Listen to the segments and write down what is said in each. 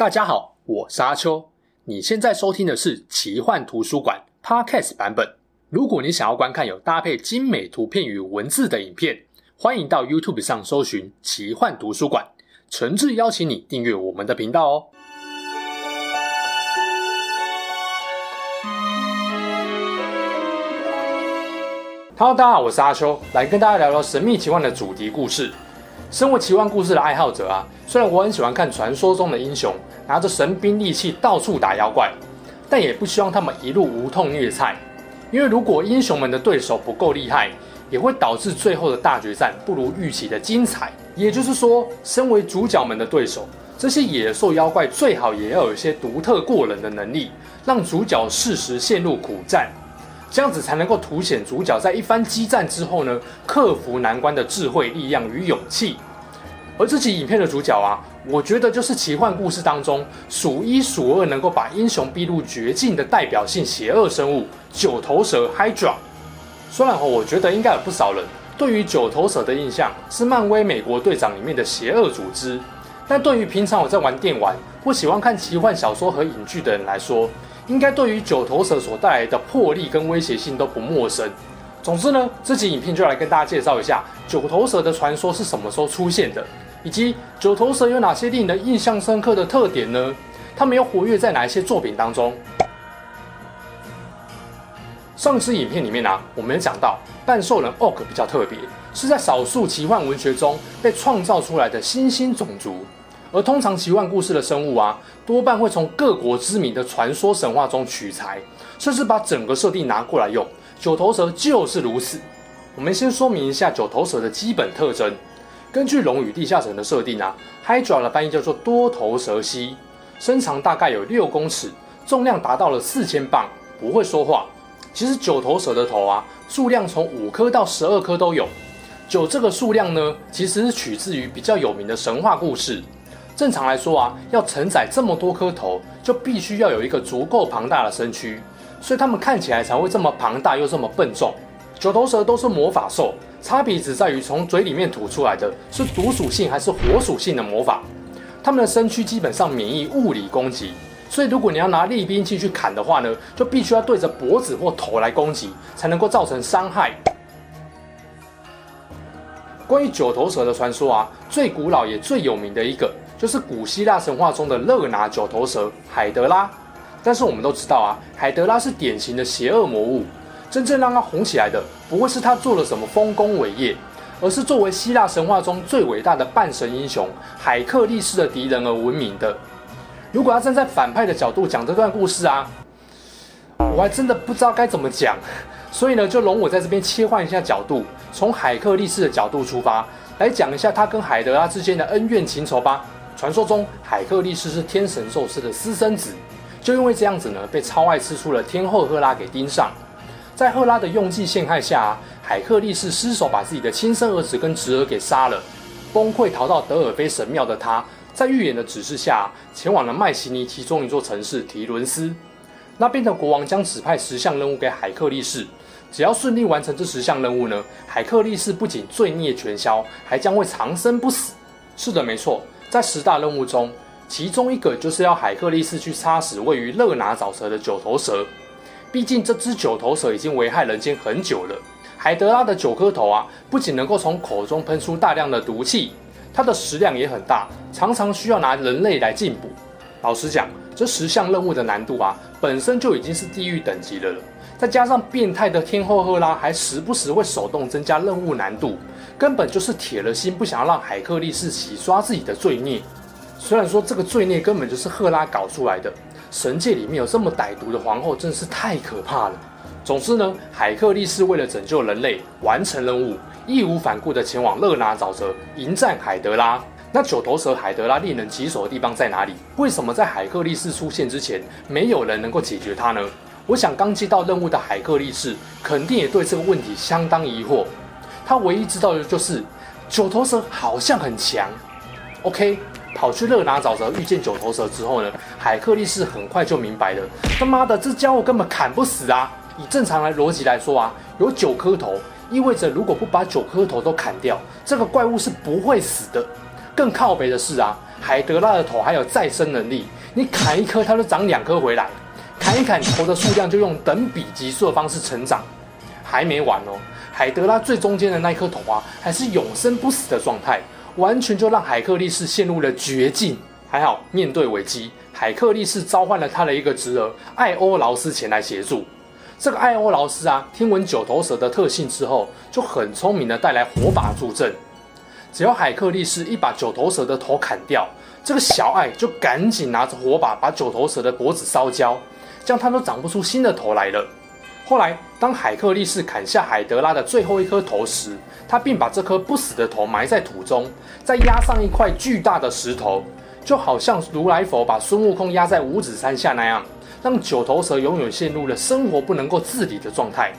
大家好，我是阿秋。你现在收听的是奇幻图书馆 Podcast 版本。如果你想要观看有搭配精美图片与文字的影片，欢迎到 YouTube 上搜寻奇幻图书馆。诚挚邀请你订阅我们的频道哦。Hello，大家好，我是阿秋，来跟大家聊聊神秘奇幻的主题故事。身为奇幻故事的爱好者啊，虽然我很喜欢看传说中的英雄拿着神兵利器到处打妖怪，但也不希望他们一路无痛虐菜。因为如果英雄们的对手不够厉害，也会导致最后的大决战不如预期的精彩。也就是说，身为主角们的对手，这些野兽妖怪最好也要有一些独特过人的能力，让主角适时陷入苦战。这样子才能够凸显主角在一番激战之后呢，克服难关的智慧、力量与勇气。而这集影片的主角啊，我觉得就是奇幻故事当中数一数二能够把英雄逼入绝境的代表性邪恶生物——九头蛇 Hydra。虽然我觉得应该有不少人对于九头蛇的印象是漫威美国队长里面的邪恶组织，但对于平常我在玩电玩或喜欢看奇幻小说和影剧的人来说，应该对于九头蛇所带来的魄力跟威胁性都不陌生。总之呢，这集影片就来跟大家介绍一下九头蛇的传说是什么时候出现的，以及九头蛇有哪些令人印象深刻的特点呢？他们又活跃在哪一些作品当中？上次影片里面啊，我们有讲到半兽人 Orc 比较特别，是在少数奇幻文学中被创造出来的新兴种族。而通常奇幻故事的生物啊，多半会从各国知名的传说神话中取材，甚至把整个设定拿过来用。九头蛇就是如此。我们先说明一下九头蛇的基本特征。根据《龙与地下城》的设定啊，Hydra 的翻译叫做多头蛇蜥，身长大概有六公尺，重量达到了四千磅，不会说话。其实九头蛇的头啊，数量从五颗到十二颗都有。九这个数量呢，其实是取自于比较有名的神话故事。正常来说啊，要承载这么多颗头，就必须要有一个足够庞大的身躯，所以它们看起来才会这么庞大又这么笨重。九头蛇都是魔法兽，差别只在于从嘴里面吐出来的是毒属性还是火属性的魔法。它们的身躯基本上免疫物理攻击，所以如果你要拿利兵器去砍的话呢，就必须要对着脖子或头来攻击，才能够造成伤害。关于九头蛇的传说啊，最古老也最有名的一个。就是古希腊神话中的勒拿九头蛇海德拉，但是我们都知道啊，海德拉是典型的邪恶魔物。真正让他红起来的，不会是他做了什么丰功伟业，而是作为希腊神话中最伟大的半神英雄海克力士的敌人而闻名的。如果要站在反派的角度讲这段故事啊，我还真的不知道该怎么讲，所以呢，就容我在这边切换一下角度，从海克力士的角度出发，来讲一下他跟海德拉之间的恩怨情仇吧。传说中，海克力士是天神宙斯的私生子，就因为这样子呢，被超爱吃醋的天后赫拉给盯上。在赫拉的用计陷害下，海克力士失手把自己的亲生儿子跟侄儿给杀了。崩溃逃到德尔菲神庙的他，在预言的指示下，前往了麦西尼其中一座城市提伦斯。那边的国王将指派十项任务给海克力士，只要顺利完成这十项任务呢，海克力士不仅罪孽全消，还将会长生不死。是的，没错。在十大任务中，其中一个就是要海克力士去杀死位于勒拿沼泽的九头蛇。毕竟这只九头蛇已经危害人间很久了。海德拉的九颗头啊，不仅能够从口中喷出大量的毒气，它的食量也很大，常常需要拿人类来进补。老实讲，这十项任务的难度啊，本身就已经是地狱等级的了。再加上变态的天后赫拉还时不时会手动增加任务难度。根本就是铁了心不想要让海克力士洗刷自己的罪孽。虽然说这个罪孽根本就是赫拉搞出来的，神界里面有这么歹毒的皇后，真是太可怕了。总之呢，海克力士为了拯救人类，完成任务，义无反顾地前往勒拿沼泽迎战海德拉。那九头蛇海德拉令人棘手的地方在哪里？为什么在海克力士出现之前，没有人能够解决它呢？我想刚接到任务的海克力士肯定也对这个问题相当疑惑。他唯一知道的就是九头蛇好像很强。OK，跑去勒拿沼泽遇见九头蛇之后呢，海克力士很快就明白了，他妈的这家伙根本砍不死啊！以正常的逻辑来说啊，有九颗头意味着如果不把九颗头都砍掉，这个怪物是不会死的。更靠北的是啊，海德拉的头还有再生能力，你砍一颗它就长两颗回来，砍一砍头的数量就用等比级数的方式成长。还没完哦，海德拉最中间的那一颗头啊，还是永生不死的状态，完全就让海克力士陷入了绝境。还好面对危机，海克力士召唤了他的一个侄儿艾欧劳斯前来协助。这个艾欧劳斯啊，听闻九头蛇的特性之后，就很聪明的带来火把助阵。只要海克力士一把九头蛇的头砍掉，这个小艾就赶紧拿着火把把九头蛇的脖子烧焦，这样他都长不出新的头来了。后来，当海克力士砍下海德拉的最后一颗头时，他并把这颗不死的头埋在土中，再压上一块巨大的石头，就好像如来佛把孙悟空压在五指山下那样，让九头蛇永远陷入了生活不能够自理的状态。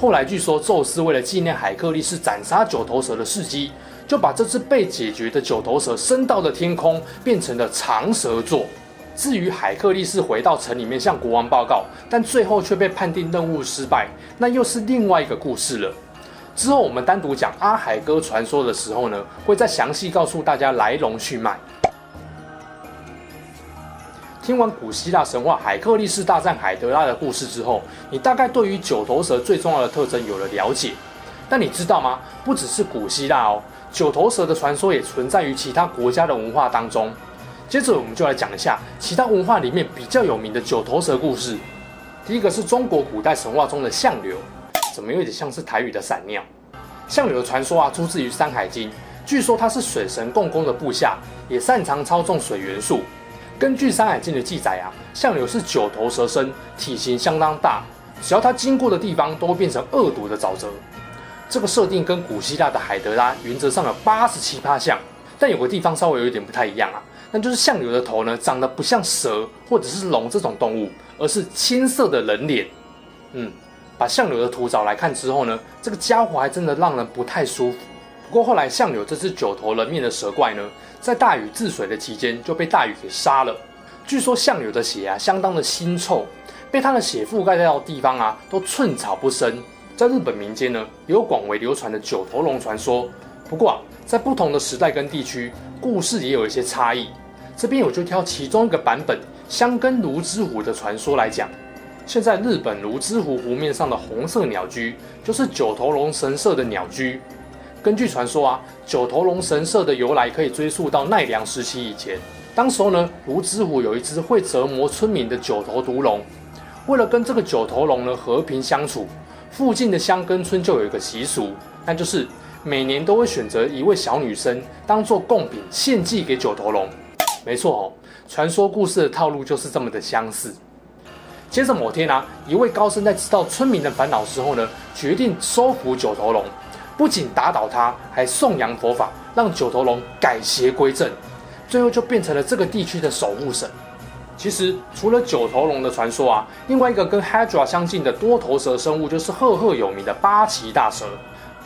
后来据说，宙斯为了纪念海克力士斩杀九头蛇的事迹，就把这只被解决的九头蛇升到了天空，变成了长蛇座。至于海克力士回到城里面向国王报告，但最后却被判定任务失败，那又是另外一个故事了。之后我们单独讲阿海哥传说的时候呢，会再详细告诉大家来龙去脉。听完古希腊神话海克力士大战海德拉的故事之后，你大概对于九头蛇最重要的特征有了了解。但你知道吗？不只是古希腊哦。九头蛇的传说也存在于其他国家的文化当中。接着，我们就来讲一下其他文化里面比较有名的九头蛇故事。第一个是中国古代神话中的相柳，怎么有点像是台语的闪尿？相柳的传说啊，出自于《山海经》，据说他是水神共工的部下，也擅长操纵水元素。根据《山海经》的记载啊，相柳是九头蛇身，体型相当大，只要它经过的地方都会变成恶毒的沼泽。这个设定跟古希腊的海德拉原则上有八十七趴像，但有个地方稍微有一点不太一样啊，那就是相柳的头呢，长得不像蛇或者是龙这种动物，而是青色的人脸。嗯，把相柳的图找来看之后呢，这个家伙还真的让人不太舒服。不过后来相柳这只九头人面的蛇怪呢，在大禹治水的期间就被大禹给杀了。据说相柳的血啊，相当的腥臭，被他的血覆盖掉的地方啊，都寸草不生。在日本民间呢，有广为流传的九头龙传说。不过啊，在不同的时代跟地区，故事也有一些差异。这边我就挑其中一个版本箱根芦之湖的传说来讲。现在日本芦之湖湖面上的红色鸟居，就是九头龙神社的鸟居。根据传说啊，九头龙神社的由来可以追溯到奈良时期以前。当时候呢，芦之湖有一只会折磨村民的九头毒龙，为了跟这个九头龙呢和平相处。附近的香根村就有一个习俗，那就是每年都会选择一位小女生当做贡品献祭给九头龙。没错哦，传说故事的套路就是这么的相似。接着某天啊，一位高僧在知道村民的烦恼之后呢，决定收服九头龙，不仅打倒他，还颂扬佛法，让九头龙改邪归正，最后就变成了这个地区的守护神。其实，除了九头龙的传说啊，另外一个跟 Hydra 相近的多头蛇生物就是赫赫有名的八岐大蛇。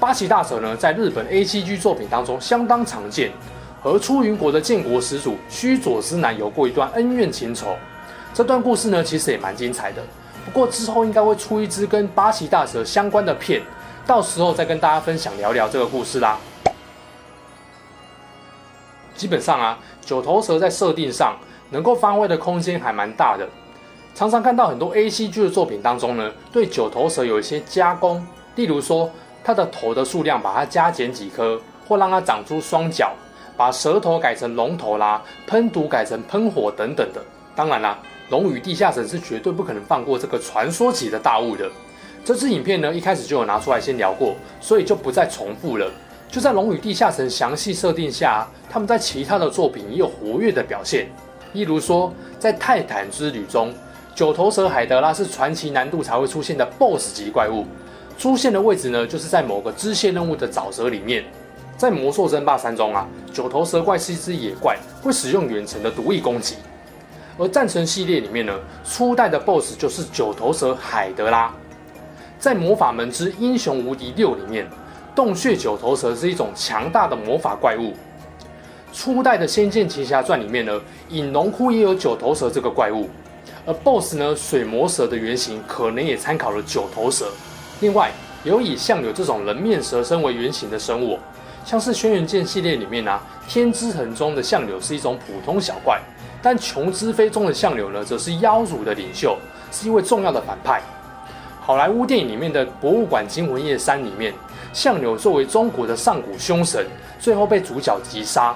八岐大蛇呢，在日本 ACG 作品当中相当常见，和出云国的建国始祖须佐之男有过一段恩怨情仇。这段故事呢，其实也蛮精彩的。不过之后应该会出一支跟八岐大蛇相关的片，到时候再跟大家分享聊聊这个故事啦。基本上啊，九头蛇在设定上。能够发挥的空间还蛮大的，常常看到很多 ACG 的作品当中呢，对九头蛇有一些加工，例如说它的头的数量把它加减几颗，或让它长出双脚，把舌头改成龙头啦，喷毒改成喷火等等的。当然啦，龙与地下城是绝对不可能放过这个传说级的大物的。这支影片呢，一开始就有拿出来先聊过，所以就不再重复了。就在龙与地下城详细设定下，他们在其他的作品也有活跃的表现。例如说，在泰坦之旅中，九头蛇海德拉是传奇难度才会出现的 BOSS 级怪物，出现的位置呢，就是在某个支线任务的沼泽里面。在魔兽争霸三中啊，九头蛇怪是一只野怪，会使用远程的毒液攻击。而战神系列里面呢，初代的 BOSS 就是九头蛇海德拉。在魔法门之英雄无敌六里面，洞穴九头蛇是一种强大的魔法怪物。初代的《仙剑奇侠传》里面呢，隐龙窟也有九头蛇这个怪物，而 BOSS 呢，水魔蛇的原型可能也参考了九头蛇。另外，有以相柳这种人面蛇身为原型的生物，像是《轩辕剑》系列里面啊，天之痕中的相柳是一种普通小怪，但琼之飞中的相柳呢，则是妖族的领袖，是一位重要的反派。好莱坞电影里面的《博物馆惊魂夜三》里面，相柳作为中国的上古凶神，最后被主角击杀。《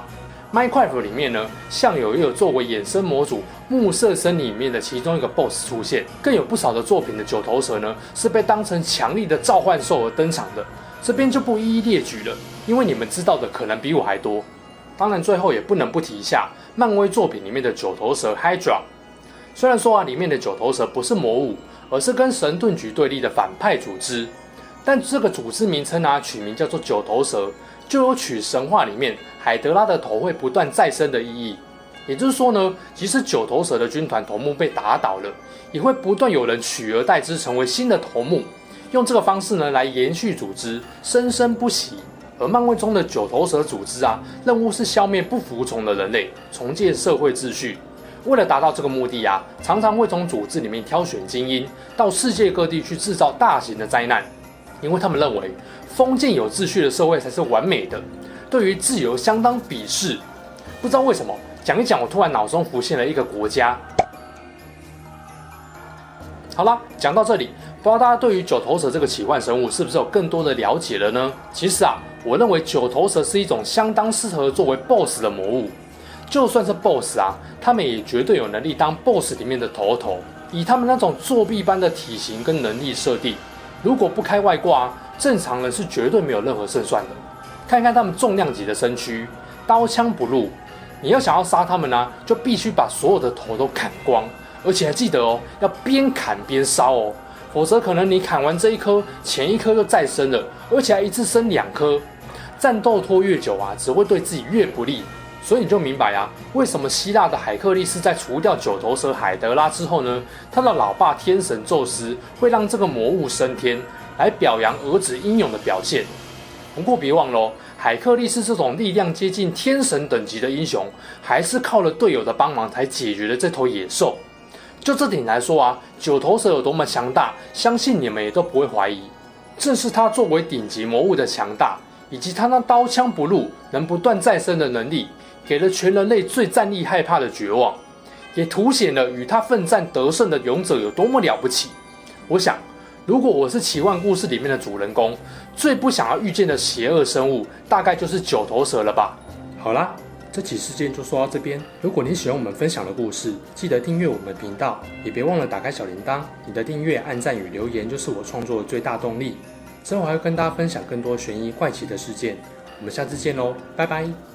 Minecraft》里面呢，相柳也有作为衍生模组暮色森林里面的其中一个 BOSS 出现，更有不少的作品的九头蛇呢，是被当成强力的召唤兽而登场的。这边就不一一列举了，因为你们知道的可能比我还多。当然，最后也不能不提一下漫威作品里面的九头蛇 Hydra。虽然说啊，里面的九头蛇不是魔物，而是跟神盾局对立的反派组织，但这个组织名称啊，取名叫做九头蛇。就有取神话里面海德拉的头会不断再生的意义，也就是说呢，即使九头蛇的军团头目被打倒了，也会不断有人取而代之成为新的头目，用这个方式呢来延续组织，生生不息。而漫威中的九头蛇组织啊，任务是消灭不服从的人类，重建社会秩序。为了达到这个目的啊，常常会从组织里面挑选精英，到世界各地去制造大型的灾难，因为他们认为。封建有秩序的社会才是完美的，对于自由相当鄙视。不知道为什么，讲一讲，我突然脑中浮现了一个国家。好啦，讲到这里，不知道大家对于九头蛇这个奇幻生物是不是有更多的了解了呢？其实啊，我认为九头蛇是一种相当适合作为 BOSS 的魔物。就算是 BOSS 啊，他们也绝对有能力当 BOSS 里面的头头。以他们那种作弊般的体型跟能力设定，如果不开外挂，正常人是绝对没有任何胜算的。看看他们重量级的身躯，刀枪不入。你要想要杀他们呢、就必须把所有的头都砍光，而且还记得哦，要边砍边烧哦，否则可能你砍完这一颗，前一颗又再生了，而且还一次生两颗。战斗拖越久啊，只会对自己越不利。所以你就明白啊，为什么希腊的海克力斯在除掉九头蛇海德拉之后呢，他的老爸天神宙斯会让这个魔物升天。来表扬儿子英勇的表现。不过别忘了，海克力斯这种力量接近天神等级的英雄，还是靠了队友的帮忙才解决了这头野兽。就这点来说啊，九头蛇有多么强大，相信你们也都不会怀疑。正是他作为顶级魔物的强大，以及他那刀枪不入、能不断再生的能力，给了全人类最战栗害怕的绝望，也凸显了与他奋战得胜的勇者有多么了不起。我想。如果我是奇幻故事里面的主人公，最不想要遇见的邪恶生物，大概就是九头蛇了吧。好啦，这起事件就说到这边。如果你喜欢我们分享的故事，记得订阅我们频道，也别忘了打开小铃铛。你的订阅、按赞与留言就是我创作的最大动力。之后还会跟大家分享更多悬疑怪奇的事件。我们下次见喽，拜拜。